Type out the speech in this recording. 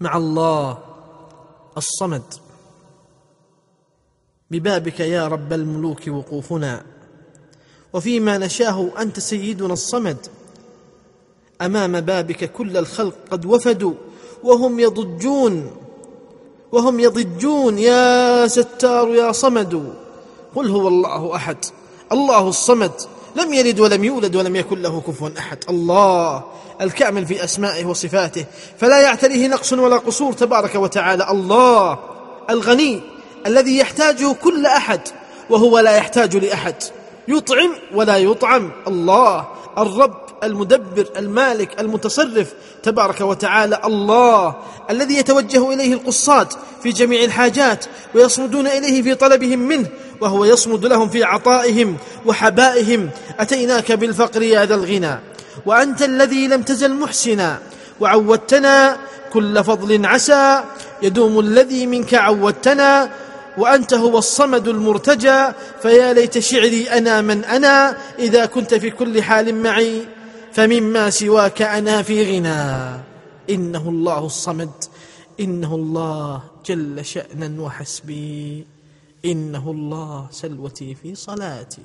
مع الله الصمد. ببابك يا رب الملوك وقوفنا. وفيما نشاه أنت سيدنا الصمد. أمام بابك كل الخلق قد وفدوا وهم يضجون وهم يضجون. يا ستار يا صمد قل هو الله أحد الله الصمد. لم يلد ولم يولد ولم يكن له كفوا أحد. الله الكامل في أسمائه وصفاته. فلا يعتريه نقص ولا قصور تبارك وتعالى. الله الغني الذي يحتاجه كل أحد وهو لا يحتاج لأحد. يطعم ولا يطعم. الله الرب المدبر المالك المتصرف تبارك وتعالى. الله الذي يتوجه إليه القصاد في جميع الحاجات ويصمدون إليه في طلبهم منه وهو يصمد لهم في عطائهم وحبائهم. أتيناك بالفقر يا ذا الغنى. وأنت الذي لم تزل محسنا. وعودتنا كل فضل عسى. يدوم الذي منك عودتنا. وأنت هو الصمد المرتجى. فيا ليت شعري أنا من أنا. إذا كنت في كل حال معي. فمما سواك أنا في غنى. إنه الله الصمد. إنه الله جل شأنا وحسبي. إنه الله سلوتي في صلاتي.